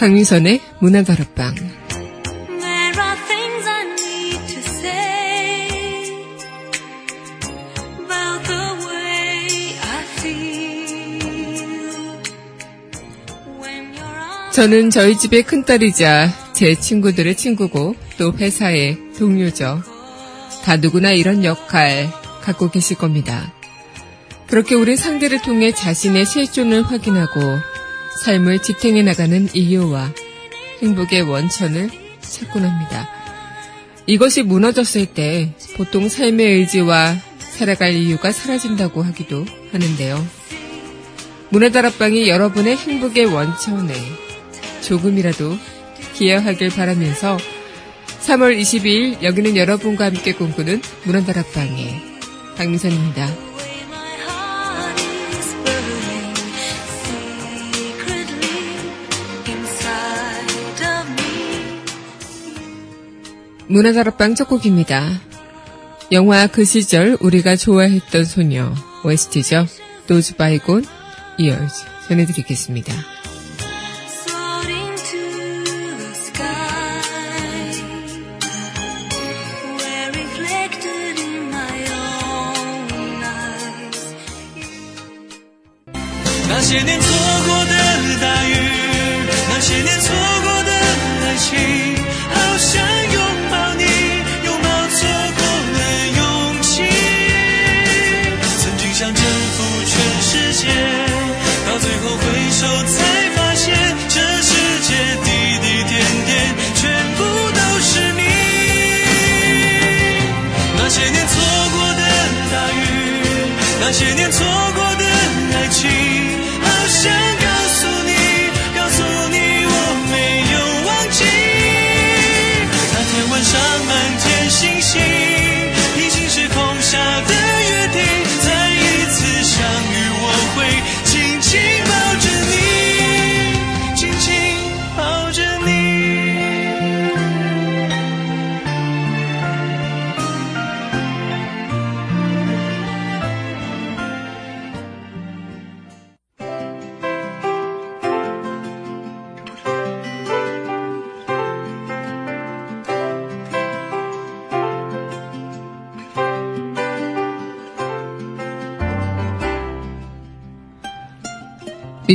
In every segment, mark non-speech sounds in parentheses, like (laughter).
강민선의 문화다락방 저는 저희 집의 큰딸이자 제 친구들의 친구고 또 회사의 동료죠. 다 누구나 이런 역할 갖고 계실 겁니다. 그렇게 우리 상대를 통해 자신의 실존을 확인하고 삶을 지탱해 나가는 이유와 행복의 원천을 찾곤 합니다. 이것이 무너졌을 때 보통 삶의 의지와 살아갈 이유가 사라진다고 하기도 하는데요. 문화다락방이 여러분의 행복의 원천에 조금이라도 기여하길 바라면서 3월 22일 여기는 여러분과 함께 꿈꾸는 문화다락방의 박미선입니다. 문화다락방 첫 곡입니다. 영화 그 시절 우리가 좋아했던 소녀 OST죠. Those Bygone Years 전해드리겠습니다. 다시는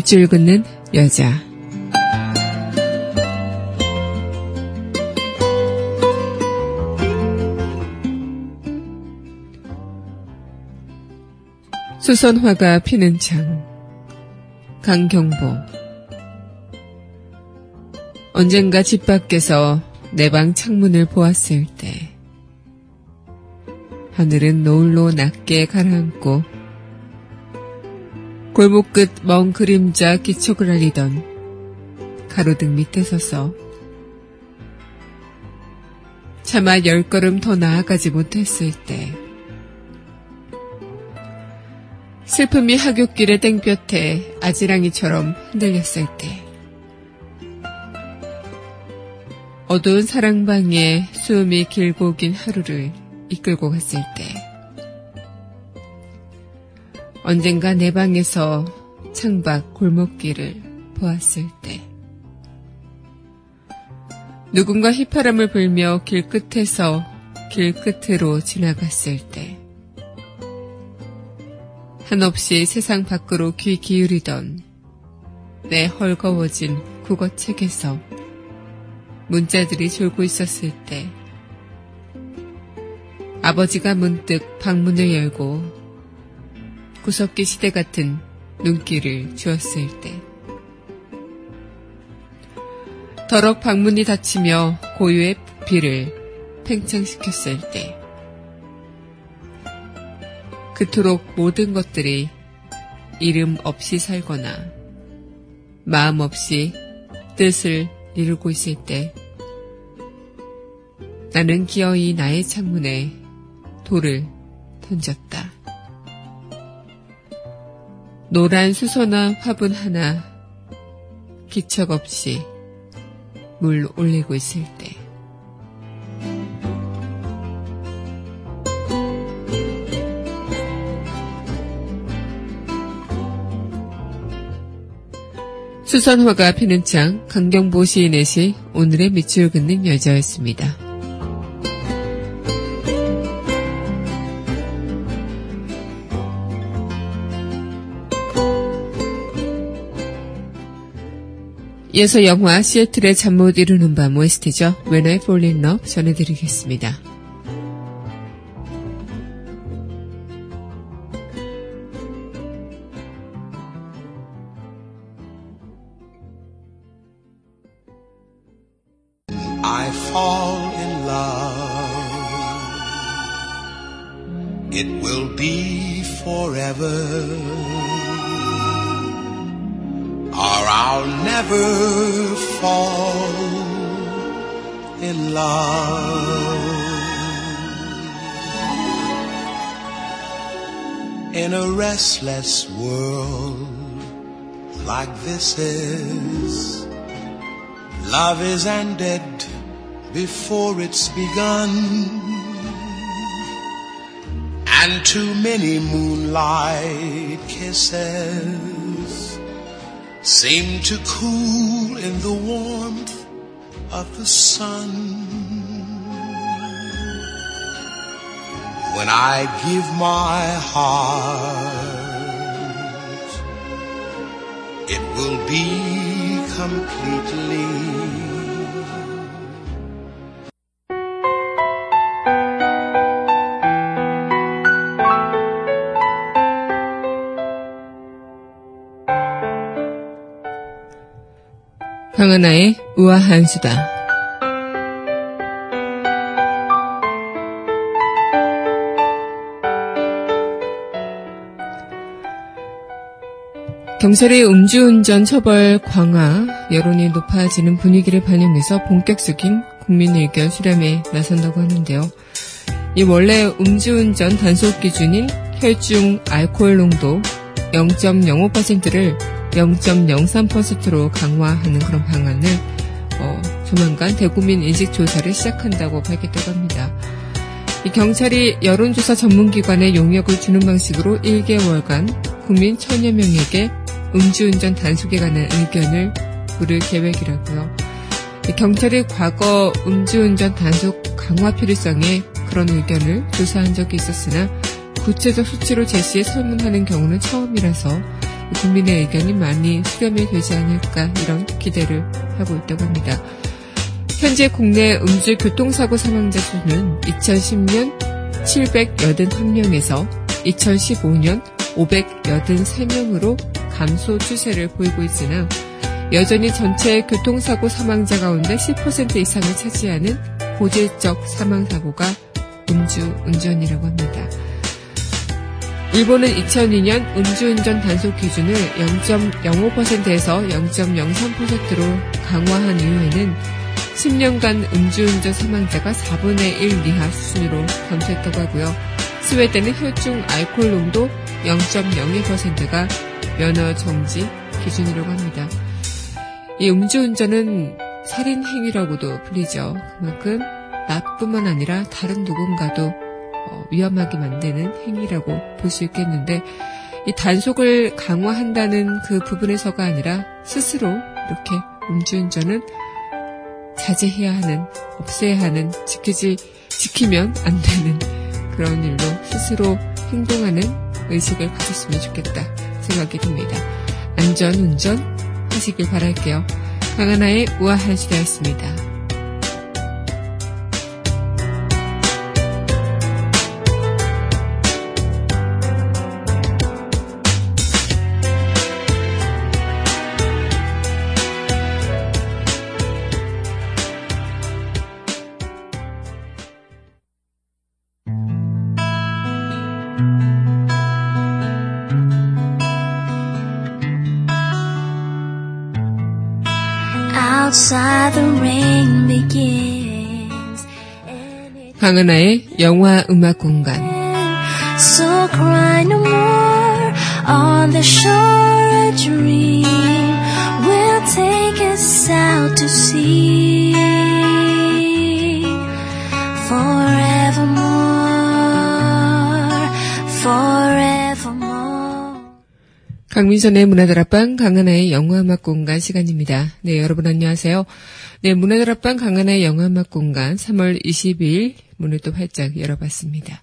밑줄 긋는 여자. 수선화가 피는 창. 강경보. 언젠가 집 밖에서 내 방 창문을 보았을 때, 하늘은 노을로 낮게 가라앉고 골목 끝먼 그림자 기척을 알리던 가로등 밑에 서서 차마 열 걸음 더 나아가지 못했을 때 슬픔이 하굣길의 땡볕에 아지랑이처럼 흔들렸을 때 어두운 사랑방에 수음이 길고 긴 하루를 이끌고 갔을 때 언젠가 내 방에서 창밖 골목길을 보았을 때. 누군가 휘파람을 불며 길 끝에서 길 끝으로 지나갔을 때. 한없이 세상 밖으로 귀 기울이던 내 헐거워진 국어책에서 문자들이 졸고 있었을 때. 아버지가 문득 방문을 열고 구석기 시대 같은 눈길을 주었을 때 더럭 방문이 닫히며 고유의 부피를 팽창시켰을 때 그토록 모든 것들이 이름 없이 살거나 마음 없이 뜻을 이루고 있을 때 나는 기어이 나의 창문에 돌을 던졌다. 노란 수선화 화분 하나 기척 없이 물 올리고 있을 때 수선화가 피는 창 강경보 시인의 시 오늘의 밑줄 긋는 여자였습니다. 이어서 영화 시애틀의 잠 못 이루는 밤 OST죠. When I Fall in Love 전해드리겠습니다. This is, love is ended before it's begun. And too many moonlight kisses seem to cool in the warmth of the sun. When I give my heart, it will be completely 강하나의 우아한 수다. 경찰의 음주운전 처벌 강화, 여론이 높아지는 분위기를 반영해서 본격적인 국민의견 수렴에 나선다고 하는데요. 이 원래 음주운전 단속 기준인 혈중 알코올 농도 0.05%를 0.03%로 강화하는 그런 방안을 어, 조만간 대국민 인식 조사를 시작한다고 밝혔다고 합니다. 경찰이 여론조사 전문기관에 용역을 주는 방식으로 1개월간 국민 천여 명에게 음주운전 단속에 관한 의견을 물을 계획이라고요. 경찰이 과거 음주운전 단속 강화 필요성에 그런 의견을 조사한 적이 있었으나 구체적 수치로 제시해 설문하는 경우는 처음이라서 국민의 의견이 많이 수렴이 되지 않을까 이런 기대를 하고 있다고 합니다. 현재 국내 음주 교통사고 사망자 수는 2010년 781명에서 2015년 583명으로 감소 추세를 보이고 있으나 여전히 전체 교통사고 사망자 가운데 10% 이상을 차지하는 고질적 사망사고가 음주 운전이라고 합니다. 일본은 2002년 음주운전 단속 기준을 0.05%에서 0.03%로 강화한 이후에는 10년간 음주운전 사망자가 4분의 1 이하 수준으로 감소했다고 하고요. 스웨덴은 혈중 알코올 농도 0.02%가 면허 정지 기준이라고 합니다. 이 음주운전은 살인 행위라고도 불리죠. 그만큼 나뿐만 아니라 다른 누군가도 어, 위험하게 만드는 행위라고 볼 수 있겠는데 이 단속을 강화한다는 그 부분에서가 아니라 스스로 이렇게 음주운전은 자제해야 하는, 없애야 하는, 지키지, 지키면 안 되는 그런 일로 스스로 행동하는 의식을 가졌으면 좋겠다 생각이 듭니다. 안전 운전 하시길 바랄게요. 강하나의 우아한 시대였습니다. outside the rain begins. 영화 음악 공간. So cry no more on the shore a dream will take us out to sea. Forevermore, forevermore. 강민선의 문화다락방 강은하의 영화음악 공간 시간입니다. 네, 여러분 안녕하세요. 네, 문화다락방 강한의 영화음악 공간 3월 20일 문을 또 활짝 열어봤습니다.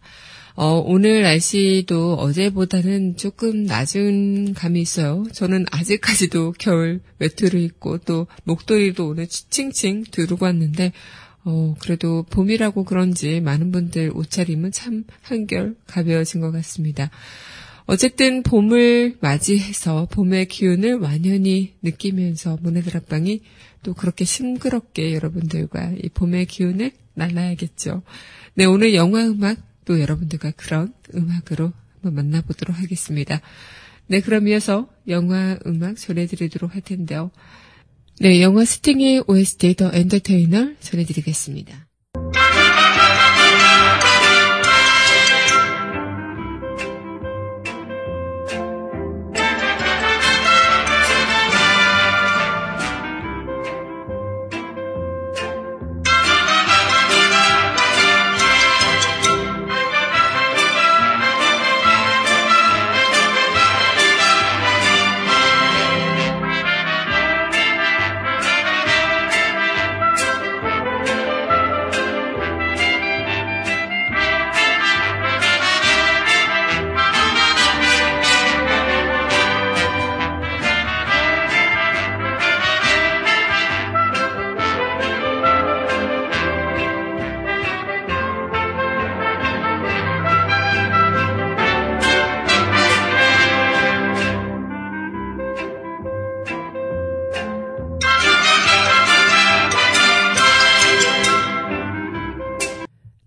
어, 오늘 날씨도 어제보다는 조금 낮은 감이 있어요. 저는 아직까지도 겨울 외투를 입고 또 목도리도 오늘 칭칭 두르고 왔는데, 어, 그래도 봄이라고 그런지 많은 분들 옷차림은 참 한결 가벼워진 것 같습니다. 어쨌든 봄을 맞이해서 봄의 기운을 완연히 느끼면서 문화드랍방이 또 그렇게 싱그럽게 여러분들과 이 봄의 기운을 날라야겠죠. 네, 오늘 영화 음악 또 여러분들과 그런 음악으로 한번 만나보도록 하겠습니다. 네, 그럼 이어서 영화 음악 전해드리도록 할 텐데요. 네, 영화 스팅의 OST 더 엔터테이너 전해드리겠습니다.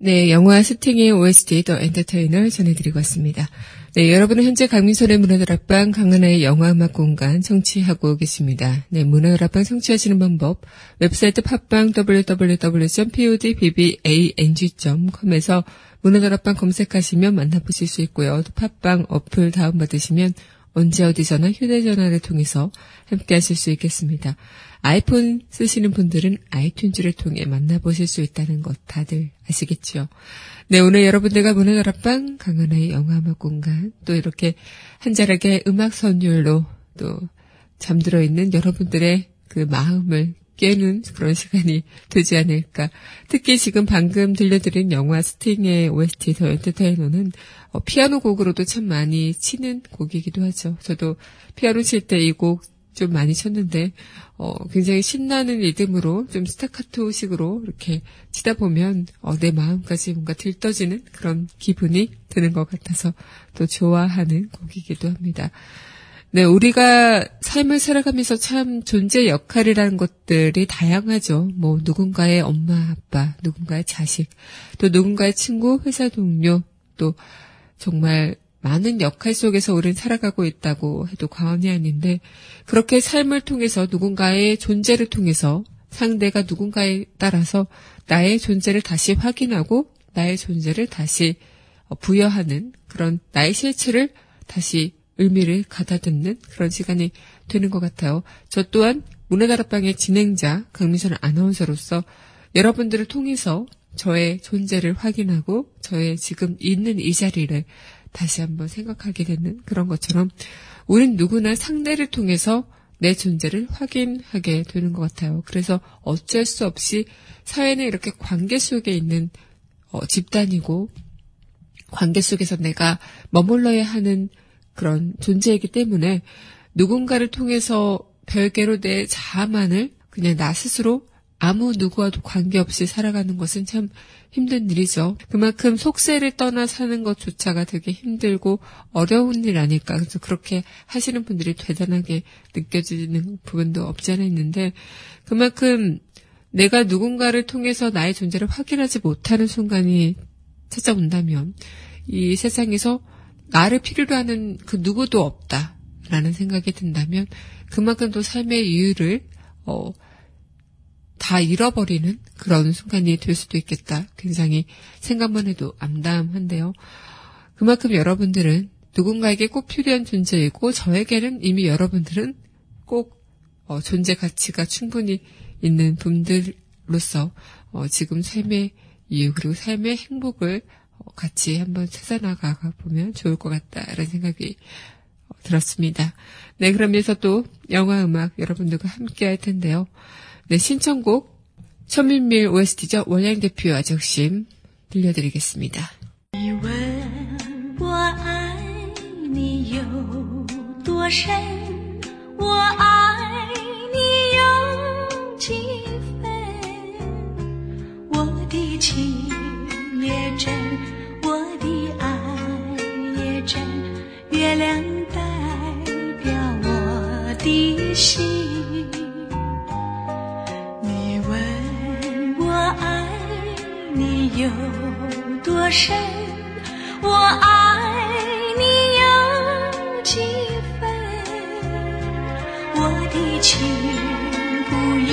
네, 영화 스팅의 OST The Entertainer 전해드리고 왔습니다. 네, 여러분은 현재 강민선의 문화다락방 강은하의 영화음악 공간 청취하고 계십니다. 네, 문화다락방 청취하시는 방법 웹사이트 팟빵 www.podbbang.com에서 문화다락방 검색하시면 만나보실 수 있고요. 또 팟빵 어플 다운받으시면 언제 어디서나 휴대전화를 통해서 함께 하실 수 있겠습니다. 아이폰 쓰시는 분들은 아이튠즈를 통해 만나보실 수 있다는 것 다들 아시겠죠? 네, 오늘 여러분들과 문화 다락방 강은하의 영화 음악 공간 또 이렇게 한자락의 음악 선율로 또 잠들어 있는 여러분들의 그 마음을 깨는 그런 시간이 되지 않을까. 특히 지금 방금 들려드린 영화 스팅의 OST 더 엔터테이너는 어, 피아노 곡으로도 참 많이 치는 곡이기도 하죠. 저도 피아노 칠 때 이 곡 좀 많이 쳤는데 어, 굉장히 신나는 리듬으로 좀 스타카토식으로 이렇게 치다 보면 어, 내 마음까지 뭔가 들떠지는 그런 기분이 드는 것 같아서 또 좋아하는 곡이기도 합니다. 네, 우리가 삶을 살아가면서 참 존재 역할이라는 것들이 다양하죠. 뭐, 누군가의 엄마, 아빠, 누군가의 자식, 또 누군가의 친구, 회사 동료, 또 정말 많은 역할 속에서 우리는 살아가고 있다고 해도 과언이 아닌데 그렇게 삶을 통해서 누군가의 존재를 통해서 상대가 누군가에 따라서 나의 존재를 다시 확인하고 나의 존재를 다시 부여하는 그런 나의 실체를 다시 의미를 가다듬는 그런 시간이 되는 것 같아요. 저 또한 문화다락방의 진행자 강민선 아나운서로서 여러분들을 통해서 저의 존재를 확인하고 저의 지금 있는 이 자리를 다시 한번 생각하게 되는 그런 것처럼 우린 누구나 상대를 통해서 내 존재를 확인하게 되는 것 같아요. 그래서 어쩔 수 없이 사회는 이렇게 관계 속에 있는 어, 집단이고 관계 속에서 내가 머물러야 하는 그런 존재이기 때문에 누군가를 통해서 별개로 내 자아만을 그냥 나 스스로 아무 누구와도 관계없이 살아가는 것은 참 힘든 일이죠. 그만큼 속세를 떠나 사는 것조차가 되게 힘들고 어려운 일 아닐까. 그래서 그렇게 하시는 분들이 대단하게 느껴지는 부분도 없지 않아 있는데 그만큼 내가 누군가를 통해서 나의 존재를 확인하지 못하는 순간이 찾아온다면 이 세상에서 나를 필요로 하는 그 누구도 없다라는 생각이 든다면 그만큼 또 삶의 이유를 어, 다 잃어버리는 그런 순간이 될 수도 있겠다. 굉장히 생각만 해도 암담한데요. 그만큼 여러분들은 누군가에게 꼭 필요한 존재이고 저에게는 이미 여러분들은 꼭 어, 존재 가치가 충분히 있는 분들로서 어, 지금 삶의 이유 그리고 삶의 행복을 어, 같이 한번 찾아나가 보면 좋을 것 같다라는 생각이 어, 들었습니다. 네, 그러면서 또 영화 음악 여러분들과 함께 할 텐데요. 네, 신청곡 천민밀 OST죠. 원양 대표 아적심 들려드리겠습니다. 情也真，我的爱也真，月亮代表我的心。 有多深，我爱你有几分？我的情不移，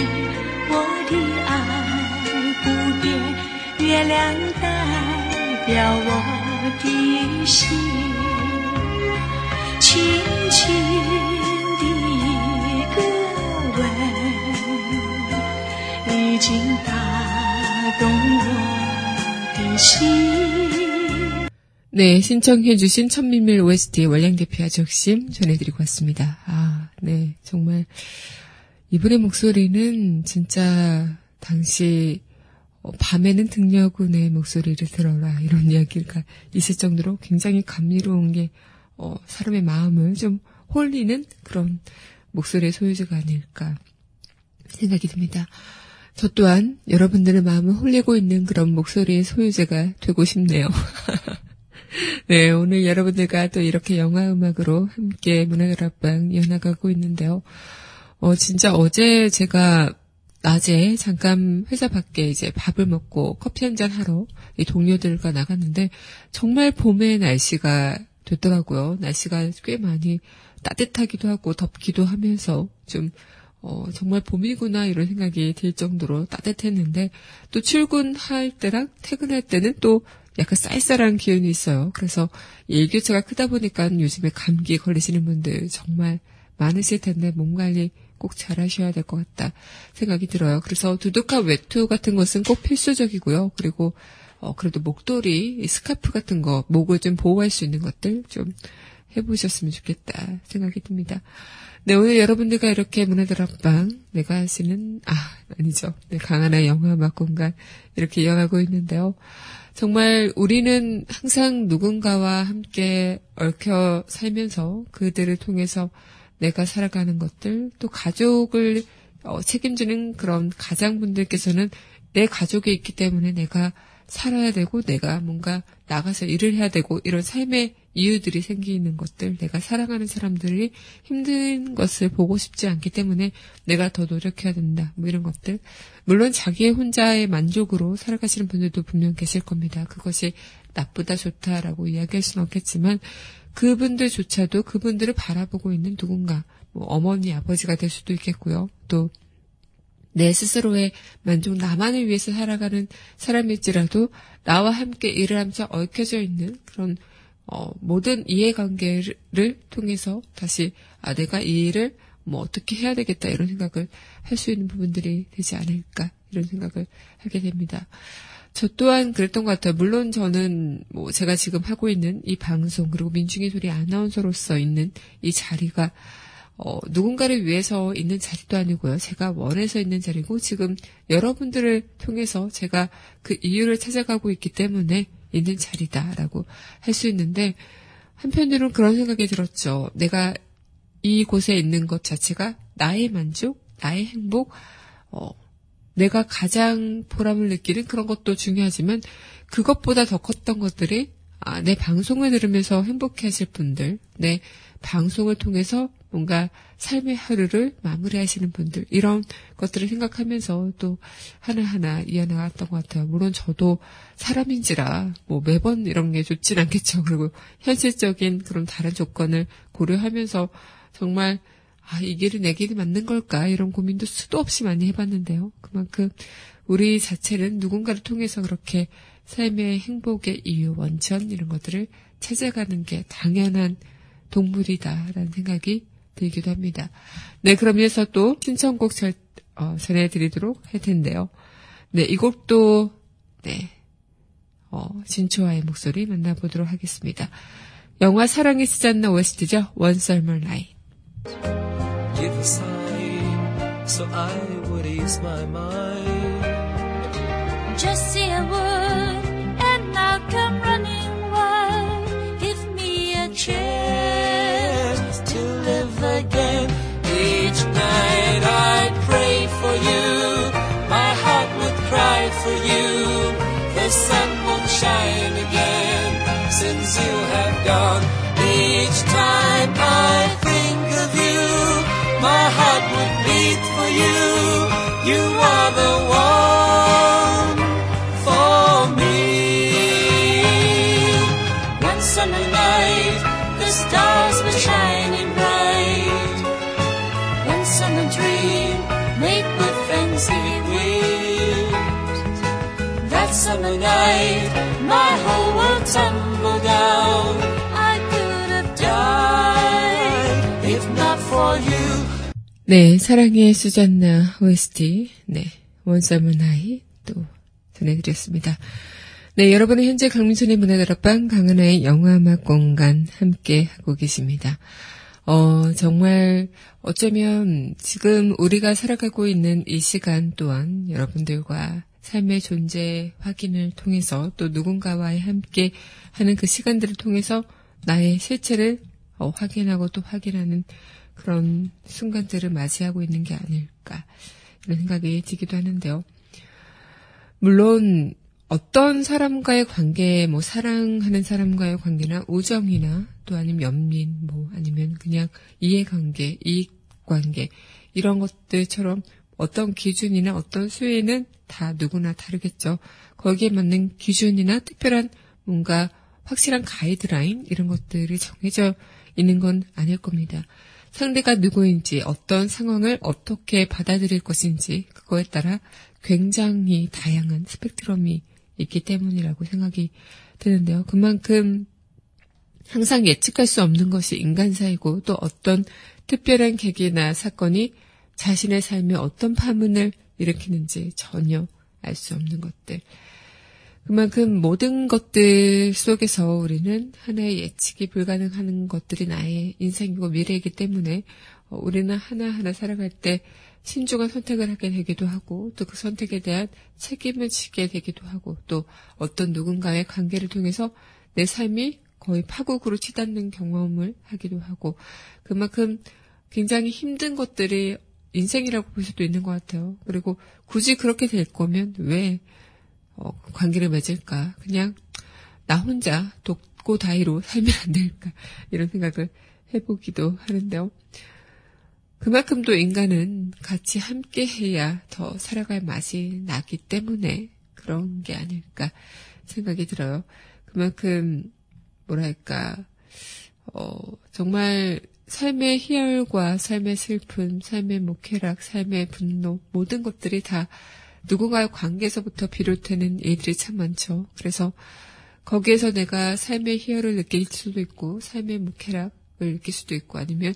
我的爱不变。月亮代表我的心，轻轻的一个吻，已经打动我。 네, 신청해주신 천민밀 OST 월량대표 아적심 전해드리고 왔습니다. 아, 네, 정말 이분의 목소리는 진짜 당시 어, 밤에는 등려군의 목소리를 들어라 이런 이야기가 있을 정도로 굉장히 감미로운 게 어, 사람의 마음을 좀 홀리는 그런 목소리의 소유자가 아닐까 생각이 듭니다. 저 또한 여러분들의 마음을 홀리고 있는 그런 목소리의 소유자가 되고 싶네요. (laughs) 네, 오늘 여러분들과 또 이렇게 영화 음악으로 함께 문화들 앞방 이어나가고 있는데요. 어, 진짜 어제 제가 낮에 잠깐 회사 밖에 이제 밥을 먹고 커피 한 잔 하러 이 동료들과 나갔는데 정말 봄의 날씨가 됐더라고요. 날씨가 꽤 많이 따뜻하기도 하고 덥기도 하면서 좀 어, 정말 봄이구나 이런 생각이 들 정도로 따뜻했는데 또 출근할 때랑 퇴근할 때는 또 약간 쌀쌀한 기운이 있어요. 그래서 일교차가 크다 보니까 요즘에 감기 걸리시는 분들 정말 많으실 텐데 몸 관리 꼭 잘하셔야 될 것 같다 생각이 들어요. 그래서 두둑한 외투 같은 것은 꼭 필수적이고요. 그리고 어, 그래도 목도리, 스카프 같은 거, 목을 좀 보호할 수 있는 것들 좀 해보셨으면 좋겠다 생각이 듭니다. 네, 오늘 여러분들과 이렇게 문화들 앞방, 내가 하시는, 아, 아니죠. 네, 강하나 영화 음악 공간, 이렇게 이어가고 있는데요. 정말 우리는 항상 누군가와 함께 얽혀 살면서 그들을 통해서 내가 살아가는 것들, 또 가족을 어, 책임지는 그런 가장분들께서는 내 가족이 있기 때문에 내가 살아야 되고 내가 뭔가 나가서 일을 해야 되고 이런 삶의 이유들이 생기는 것들, 내가 사랑하는 사람들이 힘든 것을 보고 싶지 않기 때문에 내가 더 노력해야 된다. 뭐 이런 것들. 물론 자기의 혼자의 만족으로 살아가시는 분들도 분명 계실 겁니다. 그것이 나쁘다 좋다라고 이야기할 수는 없겠지만 그분들조차도 그분들을 바라보고 있는 누군가, 뭐 어머니, 아버지가 될 수도 있겠고요. 또 내 스스로의 만족, 나만을 위해서 살아가는 사람일지라도 나와 함께 일을 하면서 얽혀져 있는 그런 어, 모든 이해관계를 통해서 다시 아 내가 이 일을 뭐 어떻게 해야 되겠다 이런 생각을 할 수 있는 부분들이 되지 않을까 이런 생각을 하게 됩니다. 저 또한 그랬던 것 같아요. 물론 저는 뭐 제가 지금 하고 있는 이 방송 그리고 민중의 소리 아나운서로서 있는 이 자리가 어, 누군가를 위해서 있는 자리도 아니고요. 제가 원해서 있는 자리고 지금 여러분들을 통해서 제가 그 이유를 찾아가고 있기 때문에 있는 자리다라고 할 수 있는데 한편으로는 그런 생각이 들었죠. 내가 이곳에 있는 것 자체가 나의 만족, 나의 행복, 어, 내가 가장 보람을 느끼는 그런 것도 중요하지만 그것보다 더 컸던 것들이 아, 내 방송을 들으면서 행복해 하실 분들, 내 방송을 통해서 뭔가 삶의 하루를 마무리하시는 분들, 이런 것들을 생각하면서 또 하나하나 이어나갔던 것 같아요. 물론 저도 사람인지라 뭐 매번 이런 게 좋진 않겠죠. (laughs) 그리고 현실적인 그런 다른 조건을 고려하면서 정말 아, 이 길은 내 길이 맞는 걸까? 이런 고민도 수도 없이 많이 해봤는데요. 그만큼 우리 자체는 누군가를 통해서 그렇게 삶의 행복의 이유, 원천, 이런 것들을 찾아가는 게 당연한 동물이다라는 생각이 들기도 합니다. 네, 그럼 이어서 또 신청곡 절, 어, 전해드리도록 할 텐데요. 네, 이 곡도, 네, 어, 진초아의 목소리 만나보도록 하겠습니다. 영화 사랑이 쓰지 않나 OST죠. One Summer Night. give a sign so I would ease my mind. 네, 사랑의 수잔나 OST, 네, 원썸은 나이 또 전해드렸습니다. 네, 여러분은 현재 강민선의 문화다락방 강은하의 영화음악 공간 함께 하고 계십니다. 어, 정말 어쩌면 지금 우리가 살아가고 있는 이 시간 또한 여러분들과 삶의 존재 확인을 통해서 또 누군가와의 함께 하는 그 시간들을 통해서 나의 실체를 어, 확인하고 또 확인하는 그런 순간들을 맞이하고 있는 게 아닐까 이런 생각이 들기도 하는데요. 물론 어떤 사람과의 관계, 뭐 사랑하는 사람과의 관계나 우정이나 또 아니면 연민, 뭐 아니면 그냥 이해관계, 이익관계 이런 것들처럼 어떤 기준이나 어떤 수위는 다 누구나 다르겠죠. 거기에 맞는 기준이나 특별한 뭔가 확실한 가이드라인 이런 것들이 정해져 있는 건 아닐 겁니다. 상대가 누구인지 어떤 상황을 어떻게 받아들일 것인지 그거에 따라 굉장히 다양한 스펙트럼이 있기 때문이라고 생각이 드는데요. 그만큼 항상 예측할 수 없는 것이 인간사이고 또 어떤 특별한 계기나 사건이 자신의 삶에 어떤 파문을 일으키는지 전혀 알 수 없는 것들. 그만큼 모든 것들 속에서 우리는 하나의 예측이 불가능한 것들이 나의 인생이고 미래이기 때문에 어, 우리는 하나하나 살아갈 때 신중한 선택을 하게 되기도 하고 또 그 선택에 대한 책임을 지게 되기도 하고 또 어떤 누군가의 관계를 통해서 내 삶이 거의 파국으로 치닫는 경험을 하기도 하고 그만큼 굉장히 힘든 것들이 인생이라고 볼 수도 있는 것 같아요. 그리고 굳이 그렇게 될 거면 왜 어, 관계를 맺을까? 그냥 나 혼자 독고 다이로 살면 안 될까? 이런 생각을 해보기도 하는데요. 그만큼 또 인간은 같이 함께 해야 더 살아갈 맛이 나기 때문에 그런 게 아닐까 생각이 들어요. 그만큼, 뭐랄까, 어, 정말 삶의 희열과 삶의 슬픔, 삶의 목회락, 삶의 분노, 모든 것들이 다 누군가의 관계에서부터 비롯되는 일들이 참 많죠. 그래서 거기에서 내가 삶의 희열을 느낄 수도 있고, 삶의 목회락을 느낄 수도 있고, 아니면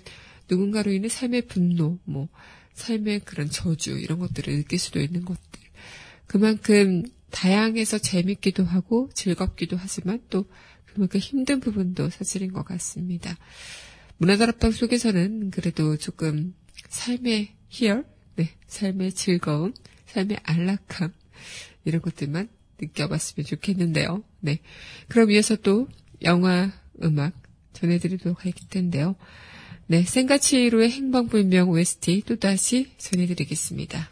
누군가로 인해 삶의 분노, 뭐, 삶의 그런 저주, 이런 것들을 느낄 수도 있는 것들. 그만큼 다양해서 재밌기도 하고 즐겁기도 하지만 또 그만큼 힘든 부분도 사실인 것 같습니다. 문화다락방 속에서는 그래도 조금 삶의 희열, 네, 삶의 즐거움, 삶의 안락함, 이런 것들만 느껴봤으면 좋겠는데요. 네. 그럼 이어서 또 영화 음악 전해드리도록 할 텐데요. 네, 생가치로의 행방불명 OST 또다시 전해드리겠습니다.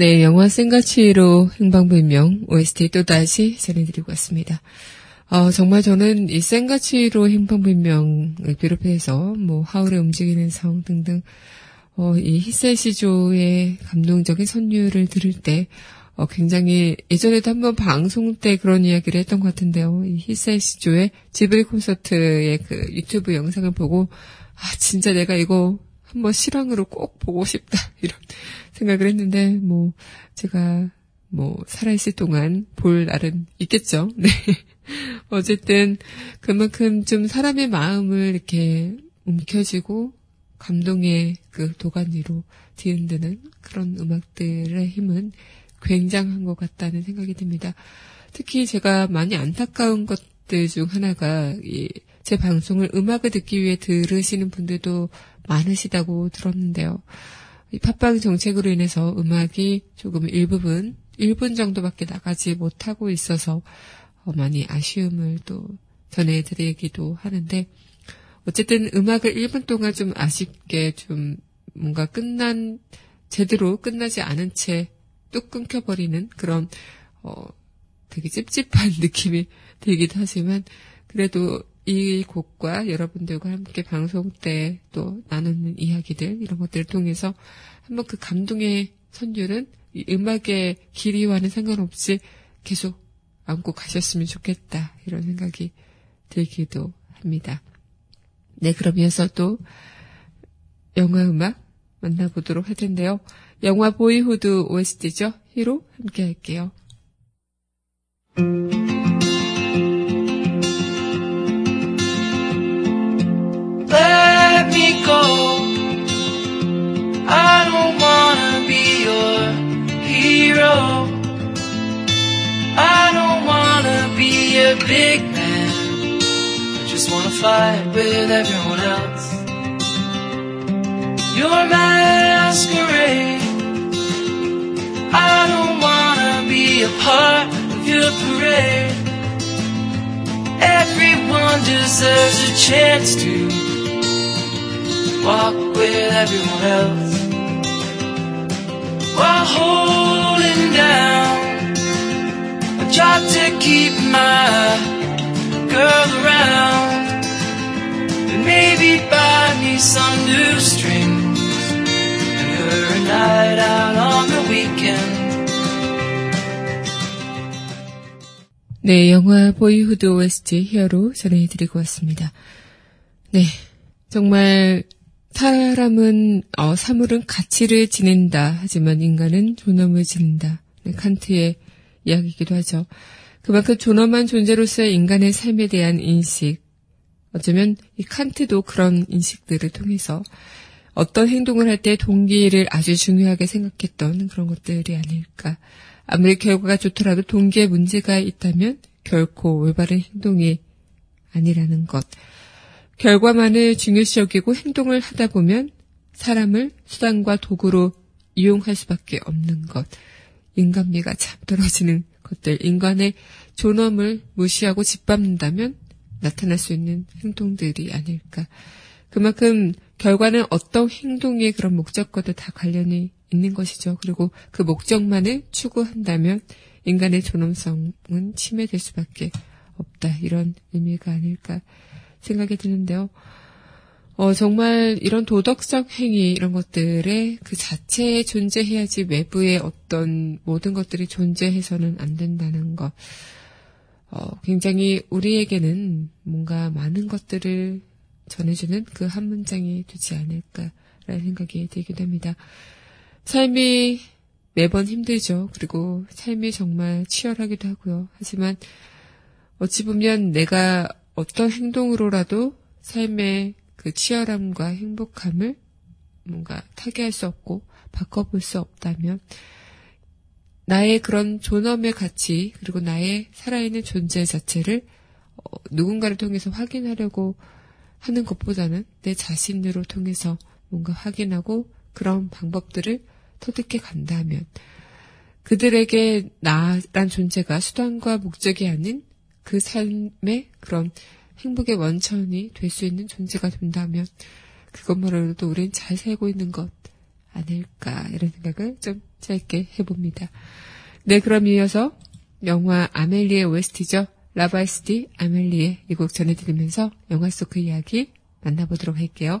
네, 영화 생가치로 행방불명 OST 또다시 전해드리고 왔습니다. 어, 정말 저는 이 생가치로 행방불명을 비롯해서 뭐 하울의 움직이는 성 등등 어, 이 히세시조의 감동적인 선율을 들을 때 어, 굉장히 예전에도 한번 방송 때 그런 이야기를 했던 것 같은데요. 이 히세시조의 지브리 콘서트의 그 유튜브 영상을 보고 아 진짜 내가 이거 한번 실황으로 꼭 보고 싶다 (laughs) 이런 생각을 했는데 뭐 제가 뭐 살아있을 동안 볼 날은 있겠죠. (laughs) 네. 어쨌든 그만큼 좀 사람의 마음을 이렇게 움켜쥐고 감동의 그 도가니로 뒤흔드는 그런 음악들의 힘은 굉장한 것 같다는 생각이 듭니다. 특히 제가 많이 안타까운 것들 중 하나가 이 제 방송을 음악을 듣기 위해 들으시는 분들도 많으시다고 들었는데요. 이 팟빵 정책으로 인해서 음악이 조금 일부분, 1분 정도밖에 나가지 못하고 있어서 어, 많이 아쉬움을 또 전해드리기도 하는데, 어쨌든 음악을 1분 동안 좀 아쉽게 좀 뭔가 끝난, 제대로 끝나지 않은 채 뚝 끊겨버리는 그런, 어, 되게 찝찝한 (laughs) 느낌이 들기도 하지만, 그래도 이 곡과 여러분들과 함께 방송 때 또 나누는 이야기들, 이런 것들을 통해서 한번 그 감동의 선율은 이 음악의 길이와는 상관없이 계속 안고 가셨으면 좋겠다, 이런 생각이 들기도 합니다. 네, 그럼 이어서 또 영화 음악 만나보도록 할 텐데요. 영화 보이후드 OST죠. 히로 함께 할게요. Big man. I just wanna fight with everyone else. Your masquerade. I don't wanna be a part of your parade. Everyone deserves a chance to walk with everyone else while holding down job to keep my girl around and maybe buy me some new strings and her a night out on the weekend. 네, 영화 보이후드 OST 히어로 전해드리고 왔습니다. 네, 정말 사람은 어, 사물은 가치를 지닌다. 하지만 인간은 존엄을 지닌다. 네, 칸트의 이야기이기도 하죠. 그만큼 존엄한 존재로서의 인간의 삶에 대한 인식, 어쩌면 이 칸트도 그런 인식들을 통해서 어떤 행동을 할 때 동기를 아주 중요하게 생각했던 그런 것들이 아닐까. 아무리 결과가 좋더라도 동기에 문제가 있다면 결코 올바른 행동이 아니라는 것. 결과만을 중요시 여기고 행동을 하다 보면 사람을 수단과 도구로 이용할 수밖에 없는 것. 인간미가 참 떨어지는 것들. 인간의 존엄을 무시하고 짓밟는다면 나타날 수 있는 행동들이 아닐까. 그만큼 결과는 어떤 행동의 그런 목적과도 다 관련이 있는 것이죠. 그리고 그 목적만을 추구한다면 인간의 존엄성은 침해될 수밖에 없다. 이런 의미가 아닐까 생각이 드는데요. 어, 정말 이런 도덕적 행위, 이런 것들에 그 자체에 존재해야지 외부의 어떤 모든 것들이 존재해서는 안 된다는 것. 어, 굉장히 우리에게는 뭔가 많은 것들을 전해주는 그 한 문장이 되지 않을까라는 생각이 들기도 합니다. 삶이 매번 힘들죠. 그리고 삶이 정말 치열하기도 하고요. 하지만 어찌 보면 내가 어떤 행동으로라도 삶의 그 치열함과 행복함을 뭔가 타개할 수 없고 바꿔볼 수 없다면 나의 그런 존엄의 가치 그리고 나의 살아있는 존재 자체를 어, 누군가를 통해서 확인하려고 하는 것보다는 내 자신으로 통해서 뭔가 확인하고 그런 방법들을 터득해 간다면 그들에게 나란 존재가 수단과 목적이 아닌 그 삶의 그런 행복의 원천이 될 수 있는 존재가 된다면 그것만으로도 우린 잘 살고 있는 것 아닐까 이런 생각을 좀 짧게 해봅니다. 네, 그럼 이어서 영화 아멜리의 OST죠. 라바이스디 아멜리의 이 곡 전해드리면서 영화 속 그 이야기 만나보도록 할게요.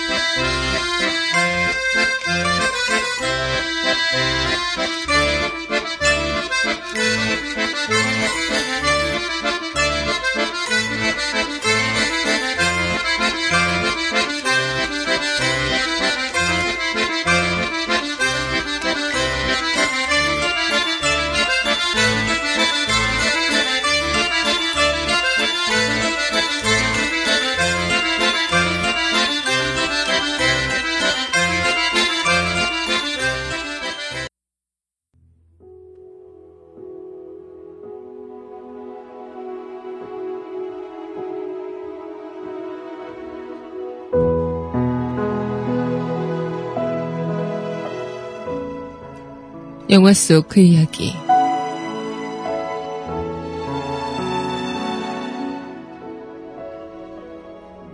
영화 속 그 이야기.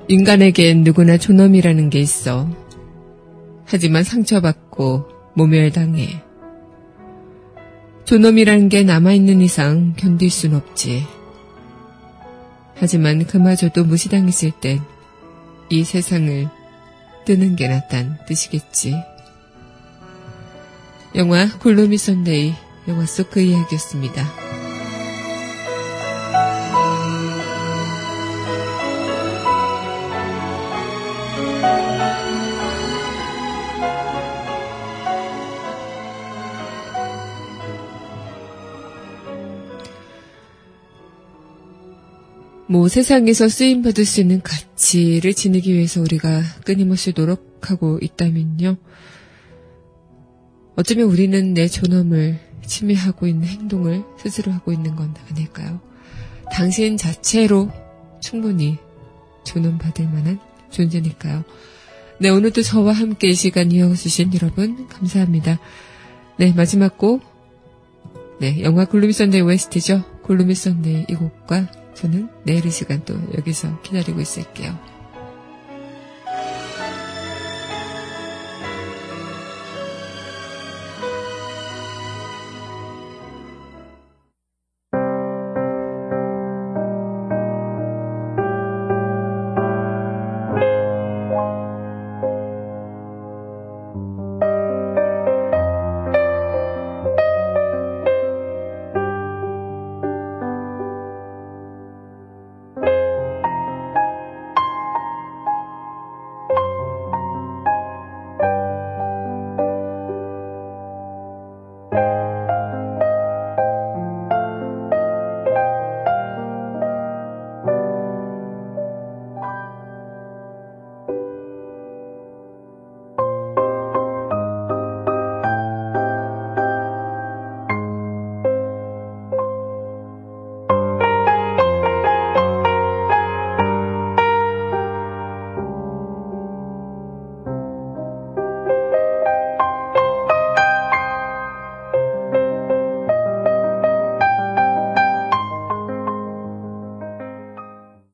인간에겐 누구나 존엄이라는 게 있어. 하지만 상처받고 모멸당해. 존엄이라는 게 남아있는 이상 견딜 순 없지. 하지만 그마저도 무시당했을 땐 이 세상을 뜨는 게 낫단 뜻이겠지. 영화 골로미 선데이 영화 속 그 이야기였습니다. 뭐 세상에서 쓰임 받을 수 있는 가치를 지니기 위해서 우리가 끊임없이 노력하고 있다면요. 어쩌면 우리는 내 존엄을 침해하고 있는 행동을 스스로 하고 있는 건 아닐까요? 당신 자체로 충분히 존엄받을 만한 존재니까요. 네, 오늘도 저와 함께 이 시간 이어주신 여러분, 감사합니다. 네, 마지막 곡. 네, 영화 골루미 선데이 OST죠. 골루미 선데이 이 곡과 저는 내일 이 시간 또 여기서 기다리고 있을게요.